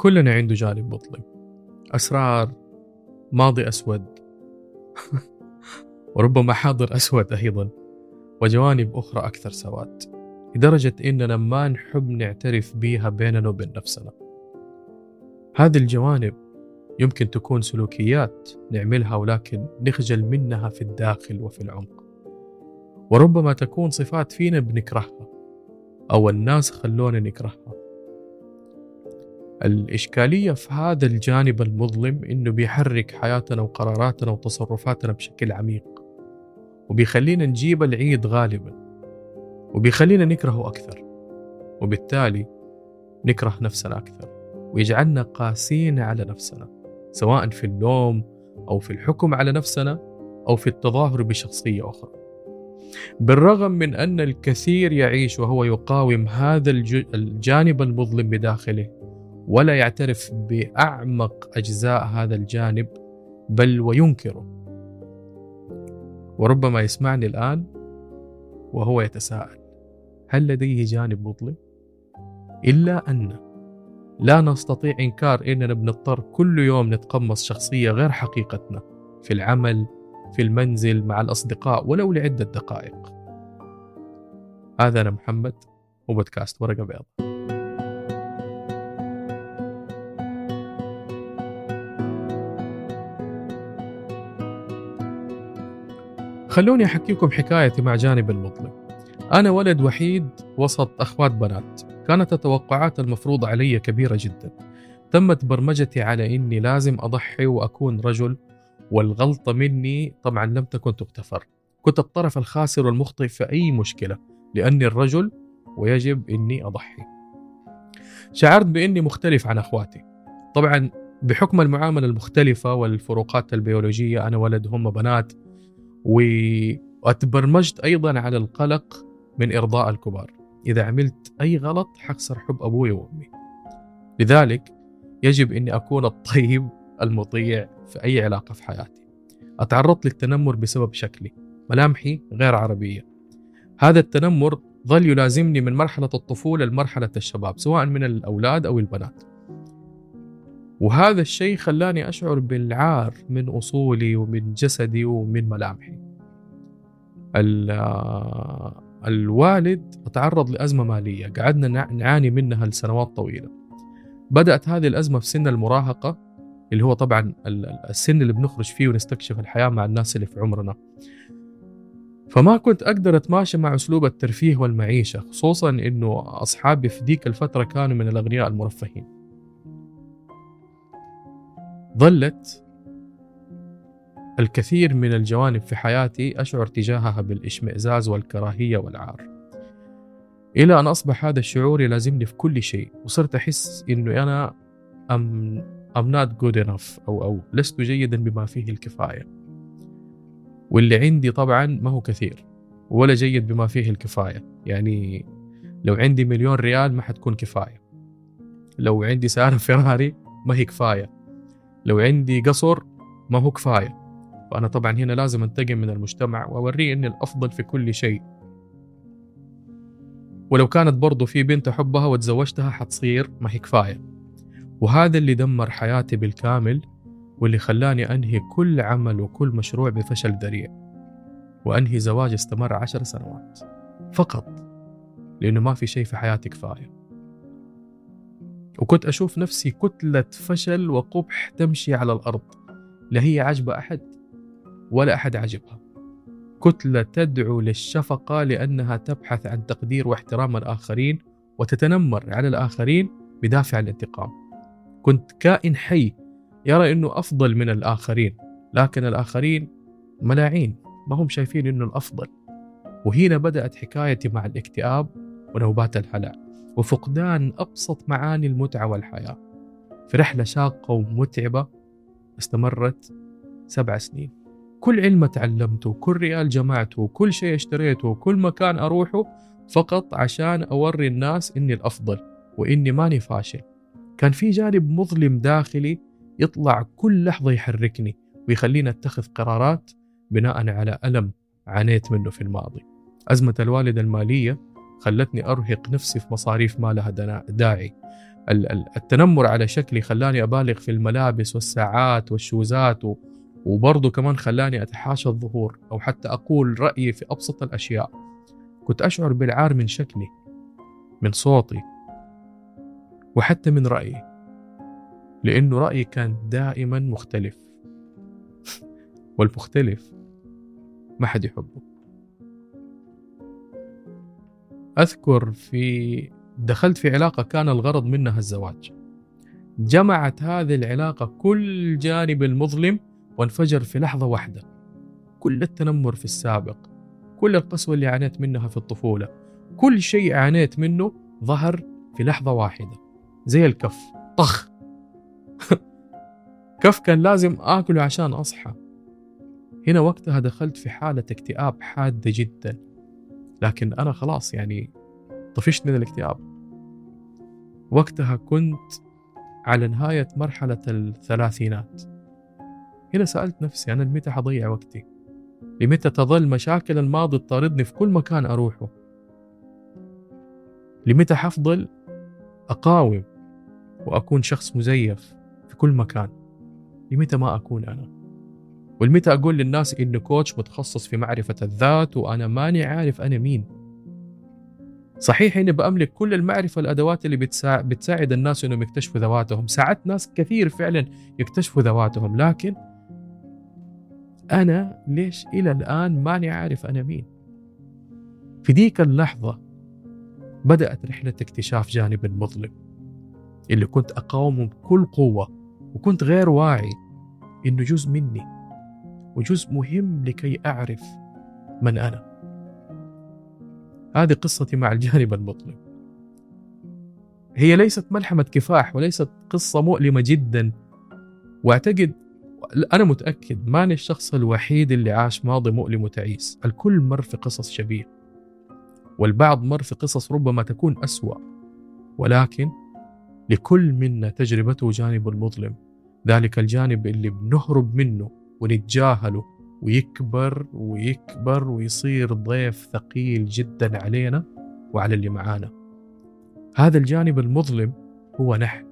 كلنا عنده جانب مظلم. أسرار ماضي أسود. وربما حاضر أسود أيضا. وجوانب أخرى أكثر سواد. لدرجة إننا ما نحب نعترف بيها بيننا وبين نفسنا. هذه الجوانب يمكن تكون سلوكيات نعملها ولكن نخجل منها في الداخل وفي العمق. وربما تكون صفات فينا بنكرهها أو الناس خلونا نكرهها. الإشكالية في هذا الجانب المظلم إنه بيحرك حياتنا وقراراتنا وتصرفاتنا بشكل عميق وبيخلينا نجيب العيد غالبا وبيخلينا نكرهه أكثر وبالتالي نكره نفسنا أكثر ويجعلنا قاسين على نفسنا سواء في اللوم أو في الحكم على نفسنا أو في التظاهر بشخصية أخرى. بالرغم من أن الكثير يعيش وهو يقاوم هذا الجانب المظلم بداخله ولا يعترف بأعمق أجزاء هذا الجانب بل وينكره. وربما يسمعني الآن وهو يتساءل هل لديه جانب مظلم إلا أن لا نستطيع إنكار اننا بنضطر كل يوم نتقمص شخصية غير حقيقتنا في العمل في المنزل مع الأصدقاء ولو لعدة دقائق. هذا أنا محمد وبودكاست ورقة بيضاء. خلوني أحكيكم حكايتي مع جانب المظلم أنا ولد وحيد وسط أخوات بنات. كانت التوقعات المفروضة علي كبيرة جدا. تمت برمجتي على إني لازم أضحي وأكون رجل والغلطة مني طبعا لم تكن تغتفر. كنت الطرف الخاسر والمخطئ في أي مشكلة لأني الرجل ويجب إني أضحي. شعرت بإني مختلف عن أخواتي. طبعا بحكم المعاملة المختلفة والفروقات البيولوجية أنا ولد هم بنات وأتبرمجت أيضا على القلق من إرضاء الكبار. إذا عملت أي غلط حخسر حب أبوي وأمي. لذلك يجب إني أكون الطيب المطيع في أي علاقة في حياتي. أتعرضت للتنمر بسبب شكلي. ملامحي غير عربية. هذا التنمر ظل يلازمني من مرحلة الطفولة لمرحلة الشباب سواء من الأولاد أو البنات. وهذا الشيء خلاني أشعر بالعار من أصولي ومن جسدي ومن ملامحي. الوالد تعرض لأزمة مالية. قعدنا نعاني منها لسنوات طويلة. بدأت هذه الأزمة في سن المراهقة اللي هو طبعا السن اللي بنخرج فيه ونستكشف الحياة مع الناس اللي في عمرنا. فما كنت أقدر أتماشى مع أسلوب الترفيه والمعيشة خصوصا أنه أصحابي في ديك الفترة كانوا من الأغنياء المرفهين. ظلت الكثير من الجوانب في حياتي أشعر تجاهها بالإشمئزاز والكراهية والعار. إلى أن أصبح هذا الشعور يلازمني في كل شيء وصرت أحس إنه أنا أم I'm not good enough أو أو لست جيدا بما فيه الكفاية. واللي عندي طبعا ما هو كثير ولا جيد بما فيه الكفاية. يعني لو عندي مليون ريال ما حتكون كفاية. لو عندي سيارة فيراري ما هي كفاية. لو عندي قصر ما هو كفاية. فأنا طبعا هنا لازم أنتقم من المجتمع وأوريه أني الأفضل في كل شيء. ولو كانت برضو في بنت أحبها وتزوجتها حتصير ما هي كفاية. وهذا اللي دمر حياتي بالكامل واللي خلاني أنهي كل عمل وكل مشروع بفشل ذريع. وأنهي زواج استمر عشر سنوات. فقط. لأنه ما في شيء في حياتي كفاية. وكنت أشوف نفسي كتلة فشل وقبح تمشي على الأرض. لا هي عجبة أحد ولا أحد عجبها. كتلة تدعو للشفقة لأنها تبحث عن تقدير واحترام الآخرين وتتنمر على الآخرين بدافع الانتقام. كنت كائن حي يرى أنه أفضل من الآخرين لكن الآخرين ملاعين ما هم شايفين أنه الأفضل. وهنا بدأت حكايتي مع الاكتئاب ونوبات الهلع. وفقدان أبسط معاني المتعة والحياة. في رحلة شاقة ومتعبة استمرت سبع سنين. كل علم تعلمته كل ريال جمعته كل شيء اشتريته كل مكان أروحه فقط عشان أوري الناس إني الأفضل وإني ماني فاشل. كان في جانب مظلم داخلي يطلع كل لحظة يحركني ويخليني أتخذ قرارات بناء على ألم عانيت منه في الماضي. أزمة الوالدة المالية خلتني أرهق نفسي في مصاريف ما لها داعي. التنمر على شكلي خلاني أبالغ في الملابس والساعات والشوزات وبرضه كمان خلاني أتحاشى الظهور أو حتى أقول رأيي في أبسط الأشياء. كنت أشعر بالعار من شكلي من صوتي وحتى من رأيي لأنه رأيي كان دائما مختلف. والمختلف ما حد يحبه. أذكر في دخلت في علاقة كان الغرض منها الزواج. جمعت هذه العلاقة كل جانب المظلم وانفجر في لحظة واحدة. كل التنمر في السابق كل القسوة اللي عانيت منها في الطفولة كل شيء عانيت منه ظهر في لحظة واحدة. زي الكف طخ. كف كان لازم آكله عشان أصحى. هنا وقتها دخلت في حالة اكتئاب حادة جدا. لكن أنا خلاص يعني طفشت من الاكتئاب. وقتها كنت على نهاية مرحلة الثلاثينات. هنا سألت نفسي أنا لمتى حضيع وقتي؟ لمتى تظل مشاكل الماضي تطاردني في كل مكان أروحه؟ لمتى حفضل أقاوم وأكون شخص مزيف في كل مكان؟ لمتى ما أكون أنا؟ ولمتى أقول للناس إنه كوتش متخصص في معرفة الذات وأنا ماني عارف أنا مين. صحيح إني بأملك كل المعرفة الأدوات اللي بتسا... بتساعد الناس إنهم يكتشفوا ذواتهم. ساعدت ناس كثير فعلا يكتشفوا ذواتهم لكن أنا ليش إلى الآن ماني عارف أنا مين؟ في ديك اللحظة بدأت رحلة اكتشاف جانب المظلم اللي كنت أقاومه بكل قوة وكنت غير واعي إنه جزء مني. وجزء مهم لكي أعرف من أنا. هذه قصتي مع الجانب المظلم. هي ليست ملحمة كفاح وليست قصة مؤلمة جدا. وأعتقد أنا متأكد ماني الشخص الوحيد اللي عاش ماضي مؤلم وتعيس. الكل مر في قصص شبيه. والبعض مر في قصص ربما تكون أسوأ. ولكن لكل منا تجربته جانب المظلم. ذلك الجانب اللي بنهرب منه ونتجاهله ويكبر ويكبر ويصير ضيف ثقيل جدا علينا وعلى اللي معانا. هذا الجانب المظلم هو نحن.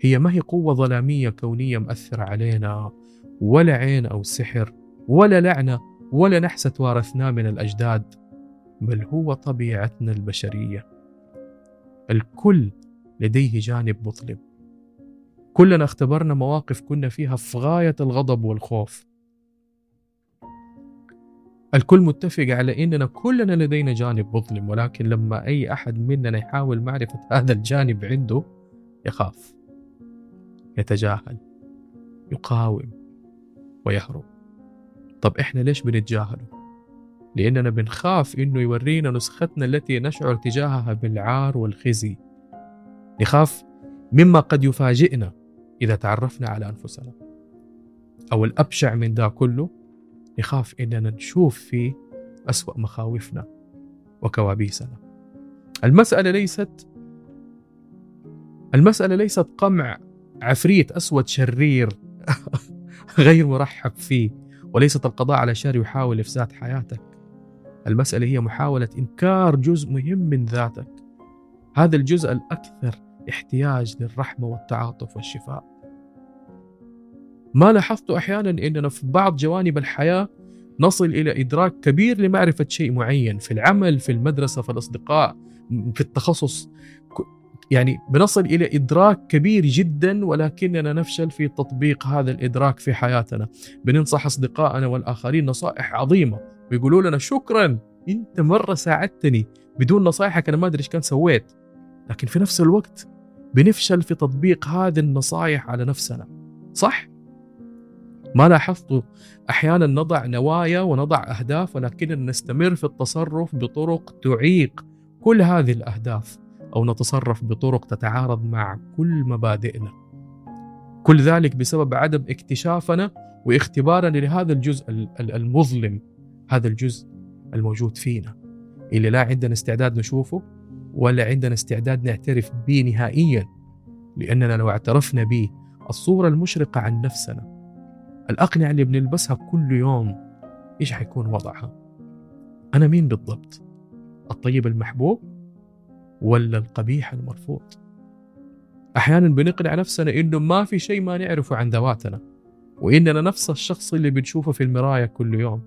هي ما هي قوة ظلامية كونية مأثرة علينا ولا عين أو سحر ولا لعنة ولا نحسة وارثناه من الأجداد بل هو طبيعتنا البشرية. الكل لديه جانب مظلم. كلنا اختبرنا مواقف كنا فيها في غاية الغضب والخوف. الكل متفق على إننا كلنا لدينا جانب مظلم ولكن لما أي أحد مننا يحاول معرفة هذا الجانب عنده يخاف يتجاهل يقاوم ويهرب. طب إحنا ليش بنتجاهله؟ لأننا بنخاف إنه يورينا نسختنا التي نشعر تجاهها بالعار والخزي. نخاف مما قد يفاجئنا. إذا تعرفنا على أنفسنا. أو الأبشع من ذا كله نخاف إننا نشوف فيه أسوأ مخاوفنا وكوابيسنا. المسألة ليست المسألة ليست قمع عفريت أسود شرير غير مرحب فيه وليست القضاء على شر يحاول إفساد حياتك. المسألة هي محاولة إنكار جزء مهم من ذاتك. هذا الجزء الأكثر احتياج للرحمة والتعاطف والشفاء. ما لاحظت أحيانا إننا في بعض جوانب الحياة نصل إلى إدراك كبير لمعرفة شيء معين في العمل في المدرسة في الأصدقاء في التخصص. يعني بنصل إلى إدراك كبير جدا ولكننا نفشل في تطبيق هذا الإدراك في حياتنا. بننصح اصدقائنا والآخرين نصائح عظيمة. ويقولوا لنا شكرا أنت مرة ساعدتني. بدون نصائحك أنا ما أدري إيش كان سويت. لكن في نفس الوقت بنفشل في تطبيق هذه النصائح على نفسنا. صح؟ ما لاحظت أحيانا نضع نوايا ونضع أهداف ولكننا نستمر في التصرف بطرق تعيق كل هذه الأهداف أو نتصرف بطرق تتعارض مع كل مبادئنا. كل ذلك بسبب عدم اكتشافنا واختبارنا لهذا الجزء المظلم هذا الجزء الموجود فينا. اللي لا عندنا استعداد نشوفه ولا عندنا استعداد نعترف به نهائيا لأننا لو اعترفنا به الصورة المشرقة عن نفسنا. الأقنعة اللي بنلبسها كل يوم إيش حيكون وضعها؟ أنا مين بالضبط؟ الطيب المحبوب ولا القبيح المرفوض؟ أحيانا بنقنع نفسنا إنه ما في شيء ما نعرفه عن ذواتنا وإننا نفس الشخص اللي بنشوفه في المراية كل يوم.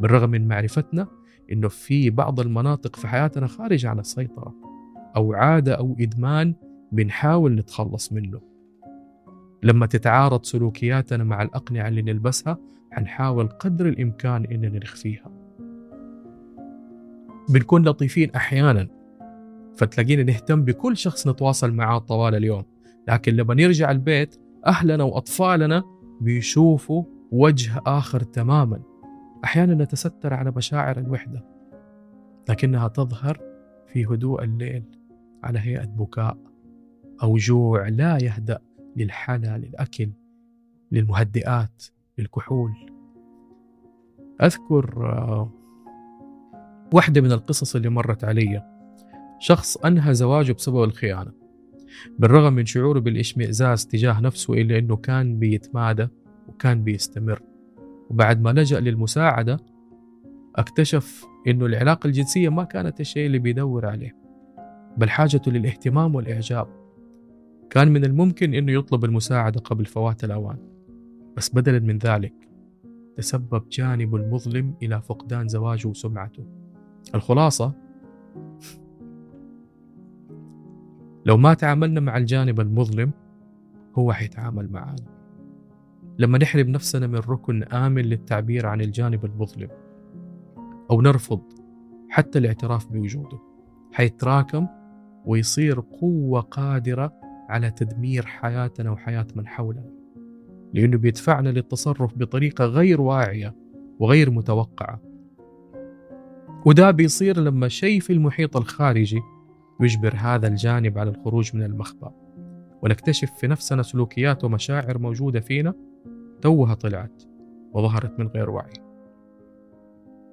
بالرغم من معرفتنا إنه في بعض المناطق في حياتنا خارج عن السيطرة أو عادة أو إدمان بنحاول نتخلص منه. لما تتعارض سلوكياتنا مع الأقنعة اللي نلبسها حنحاول قدر الإمكان إننا نخفيها. بنكون لطيفين أحيانا فتلاقينا نهتم بكل شخص نتواصل معاه طوال اليوم. لكن لما نرجع البيت أهلنا وأطفالنا بيشوفوا وجه آخر تماما. أحيانا نتستر على مشاعر الوحدة لكنها تظهر في هدوء الليل على هيئة بكاء أو جوع لا يهدأ للحلا للأكل للمهدئات للكحول. أذكر آه، واحدة من القصص اللي مرت علي. شخص أنهى زواجه بسبب الخيانة بالرغم من شعوره بالإشمئزاز تجاه نفسه إلا أنه كان بيتمادى وكان بيستمر. وبعد ما لجأ للمساعدة اكتشف أنه العلاقة الجنسية ما كانت الشيء اللي بيدور عليه بل حاجته للاهتمام والإعجاب. كان من الممكن أنه يطلب المساعدة قبل فوات الأوان بس بدلا من ذلك تسبب جانبه المظلم إلى فقدان زواجه وسمعته. الخلاصة؟ لو ما تعاملنا مع الجانب المظلم هو حيتعامل معنا. لما نحرم نفسنا من ركن آمن للتعبير عن الجانب المظلم أو نرفض حتى الاعتراف بوجوده حيتراكم ويصير قوة قادرة على تدمير حياتنا وحياة من حولنا. لأنه بيدفعنا للتصرف بطريقة غير واعية وغير متوقعة. وده بيصير لما شيء في المحيط الخارجي يجبر هذا الجانب على الخروج من المخبأ. ونكتشف في نفسنا سلوكيات ومشاعر موجودة فينا توها طلعت وظهرت من غير وعي.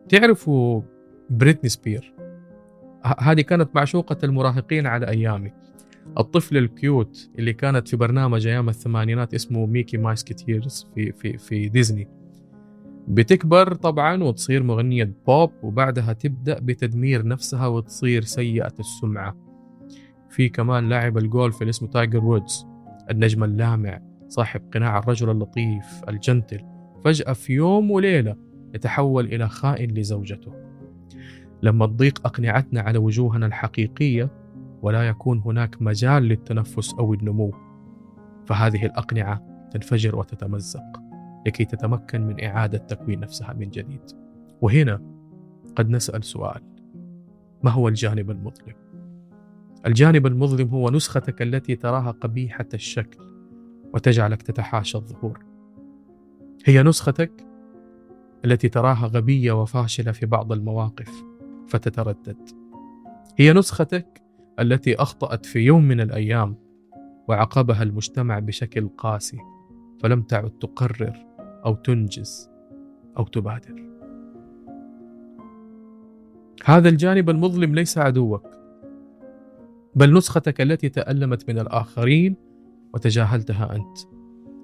تعرفوا بريتني سبيرز؟ هذه كانت معشوقة المراهقين على أيامي. الطفل ال cute اللي كانت في برنامج أيام الثمانينات اسمه Mickey Mouseketeers في, في, في ديزني. بتكبر طبعا وتصير مغنية بوب وبعدها تبدأ بتدمير نفسها وتصير سيئة السمعة. في كمان لاعب الجولف اللي اسمه تايجر وودز النجم اللامع. صاحب قناع الرجل اللطيف ال gentle فجأة في يوم وليلة يتحول إلى خائن لزوجته. لما تضيق أقنعتنا على وجوهنا الحقيقية ولا يكون هناك مجال للتنفس أو النمو فهذه الأقنعة تنفجر وتتمزق لكي تتمكن من إعادة تكوين نفسها من جديد. وهنا قد نسأل سؤال. ما هو الجانب المظلم؟ الجانب المظلم هو نسختك التي تراها قبيحة الشكل. وتجعلك تتحاشى الظهور. هي نسختك التي تراها غبية وفاشلة في بعض المواقف فتتردد. هي نسختك التي أخطأت في يوم من الأيام وعاقبها المجتمع بشكل قاسي فلم تعد تقرر أو تنجز أو تبادر. هذا الجانب المظلم ليس عدوك بل نسختك التي تألمت من الآخرين وتجاهلتها أنت.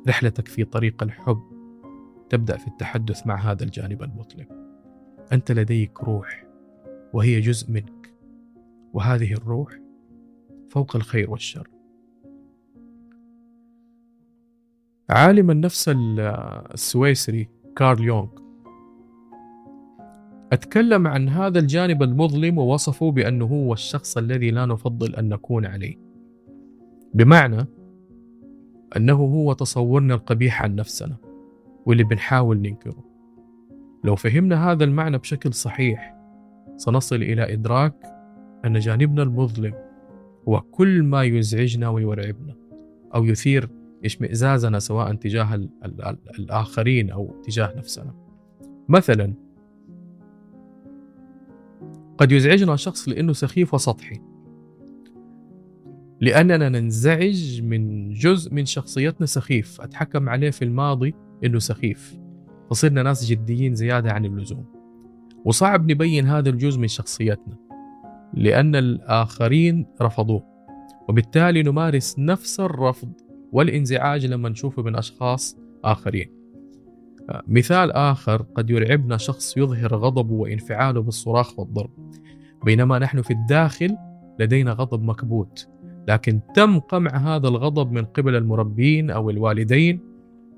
رحلتك في طريق الحب تبدأ في التحدث مع هذا الجانب المظلم أنت لديك روح وهي جزء منك. وهذه الروح فوق الخير والشر. عالم النفس السويسري كارل يونغ أتكلم عن هذا الجانب المظلم ووصفه بأنه هو الشخص الذي لا نفضل أن نكون عليه. بمعنى أنه هو تصورنا القبيح عن نفسنا واللي بنحاول ننكره. لو فهمنا هذا المعنى بشكل صحيح سنصل إلى إدراك أن جانبنا المظلم هو كل ما يزعجنا ويرعبنا أو يثير إشمئزازنا سواء تجاه الآخرين أو تجاه نفسنا. مثلا قد يزعجنا شخص لأنه سخيف وسطحي. لأننا ننزعج من جزء من شخصيتنا سخيف. أتحكم عليه في الماضي أنه سخيف. فصرنا ناس جديين زيادة عن اللزوم. وصعب نبين هذا الجزء من شخصيتنا لأن الآخرين رفضوه. وبالتالي نمارس نفس الرفض والانزعاج لما نشوفه من أشخاص آخرين. مثال آخر قد يرعبنا شخص يظهر غضبه وانفعاله بالصراخ والضرب. بينما نحن في الداخل لدينا غضب مكبوت. لكن تم قمع هذا الغضب من قبل المربين أو الوالدين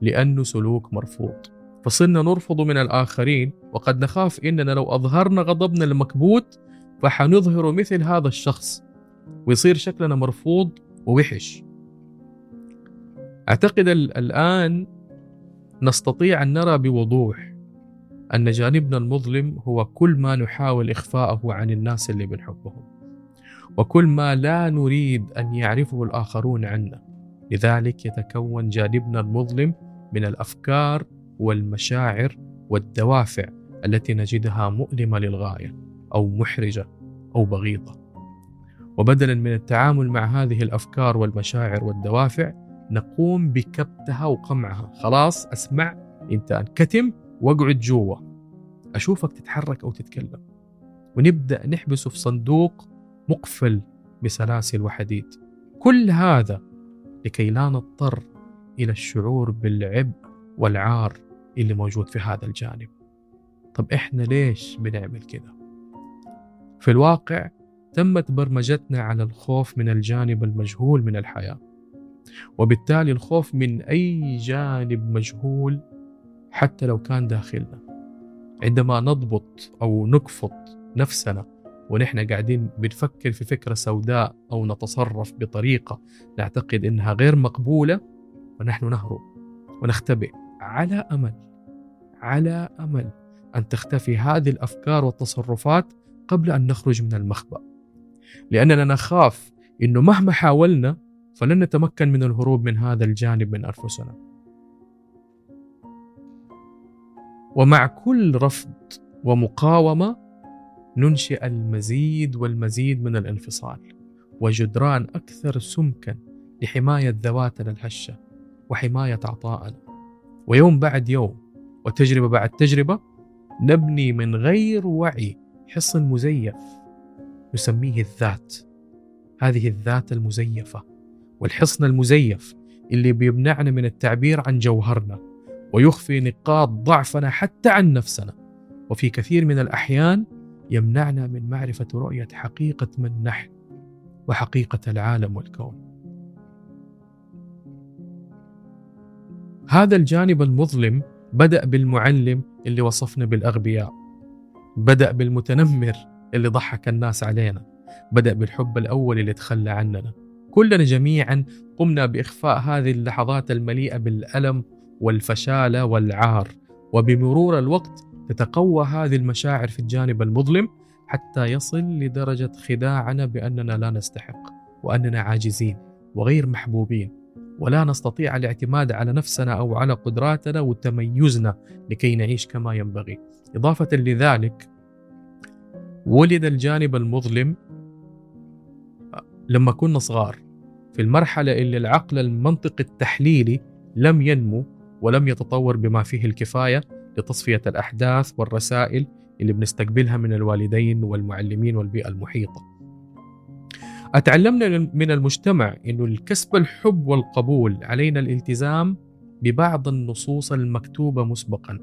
لأنه سلوك مرفوض. فصرنا نرفض من الآخرين وقد نخاف إننا لو أظهرنا غضبنا المكبوت فحنظهر مثل هذا الشخص ويصير شكلنا مرفوض ووحش. أعتقد الآن نستطيع أن نرى بوضوح أن جانبنا المظلم هو كل ما نحاول إخفاءه عن الناس اللي بنحبهم. وكل ما لا نريد أن يعرفه الآخرون عنا. لذلك يتكون جانبنا المظلم من الأفكار والمشاعر والدوافع التي نجدها مؤلمة للغاية أو محرجة أو بغيضة. وبدلا من التعامل مع هذه الأفكار والمشاعر والدوافع نقوم بكبتها وقمعها. خلاص أسمع أنت أنكتم واقعد جوا. أشوفك تتحرك أو تتكلم. ونبدأ نحبسه في صندوق مقفل بسلاسل وحديد. كل هذا لكي لا نضطر إلى الشعور بالعبء والعار اللي موجود في هذا الجانب. طب إحنا ليش بنعمل كده؟ في الواقع تمت برمجتنا على الخوف من الجانب المجهول من الحياة وبالتالي الخوف من أي جانب مجهول حتى لو كان داخلنا. عندما نضبط أو نكفط نفسنا ونحن قاعدين بنفكر في فكرة سوداء أو نتصرف بطريقة نعتقد إنها غير مقبولة ونحن نهرب ونختبئ. على أمل على أمل أن تختفي هذه الأفكار والتصرفات قبل أن نخرج من المخبأ. لأننا نخاف أنه مهما حاولنا فلن نتمكن من الهروب من هذا الجانب من أنفسنا. ومع كل رفض ومقاومة ننشئ المزيد والمزيد من الانفصال وجدران أكثر سمكا لحماية ذواتنا الهشة وحماية عطائنا. ويوم بعد يوم وتجربة بعد تجربة نبني من غير وعي حصن مزيف. نسميه الذات. هذه الذات المزيفة والحصن المزيف اللي بيمنعنا من التعبير عن جوهرنا ويخفي نقاط ضعفنا حتى عن نفسنا. وفي كثير من الأحيان يمنعنا من معرفة رؤية حقيقة من نحن وحقيقة العالم والكون. هذا الجانب المظلم بدأ بالمعلم اللي وصفنا بالأغبياء بدأ بالمتنمر اللي ضحك الناس علينا بدأ بالحب الأول اللي تخلى عننا. كلنا جميعا قمنا بإخفاء هذه اللحظات المليئة بالألم والفشالة والعار وبمرور الوقت تتقوى هذه المشاعر في الجانب المظلم حتى يصل لدرجة خداعنا بأننا لا نستحق وأننا عاجزين وغير محبوبين ولا نستطيع الاعتماد على نفسنا أو على قدراتنا وتميزنا لكي نعيش كما ينبغي. إضافة لذلك ولد الجانب المظلم لما كنا صغار في المرحلة اللي العقل المنطقي التحليلي لم ينمو ولم يتطور بما فيه الكفاية لتصفية الأحداث والرسائل اللي بنستقبلها من الوالدين والمعلمين والبيئة المحيطة. أتعلمنا من المجتمع أنه الكسب الحب والقبول علينا الالتزام ببعض النصوص المكتوبة مسبقا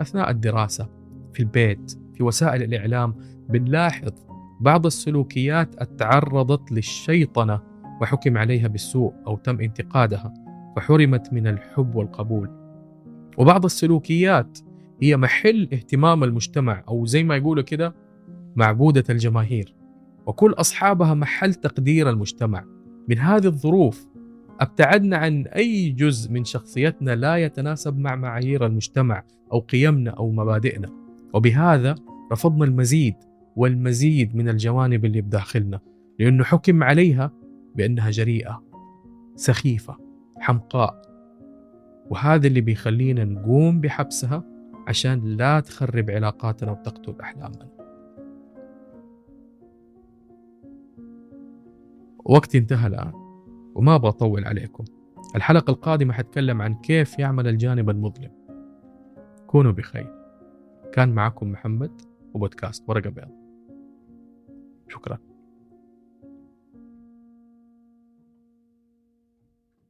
أثناء الدراسة في البيت في وسائل الإعلام بنلاحظ بعض السلوكيات اتعرضت للشيطنة وحكم عليها بالسوء أو تم انتقادها فحرمت من الحب والقبول وبعض السلوكيات هي محل اهتمام المجتمع أو زي ما يقولوا كده معبودة الجماهير. وكل أصحابها محل تقدير المجتمع. من هذه الظروف أبتعدنا عن أي جزء من شخصيتنا لا يتناسب مع معايير المجتمع أو قيمنا أو مبادئنا. وبهذا رفضنا المزيد والمزيد من الجوانب اللي بداخلنا لأنه حكم عليها بأنها جريئة سخيفة حمقاء. وهذا اللي بيخلينا نقوم بحبسها عشان لا تخرب علاقاتنا وتقتل أحلامنا. وقتي انتهى الآن وما أبغى أطول عليكم. الحلقة القادمة حتكلم عن كيف يعمل الجانب المظلم. كونوا بخير. كان معكم محمد وبودكاست ورقة بيض. شكرا.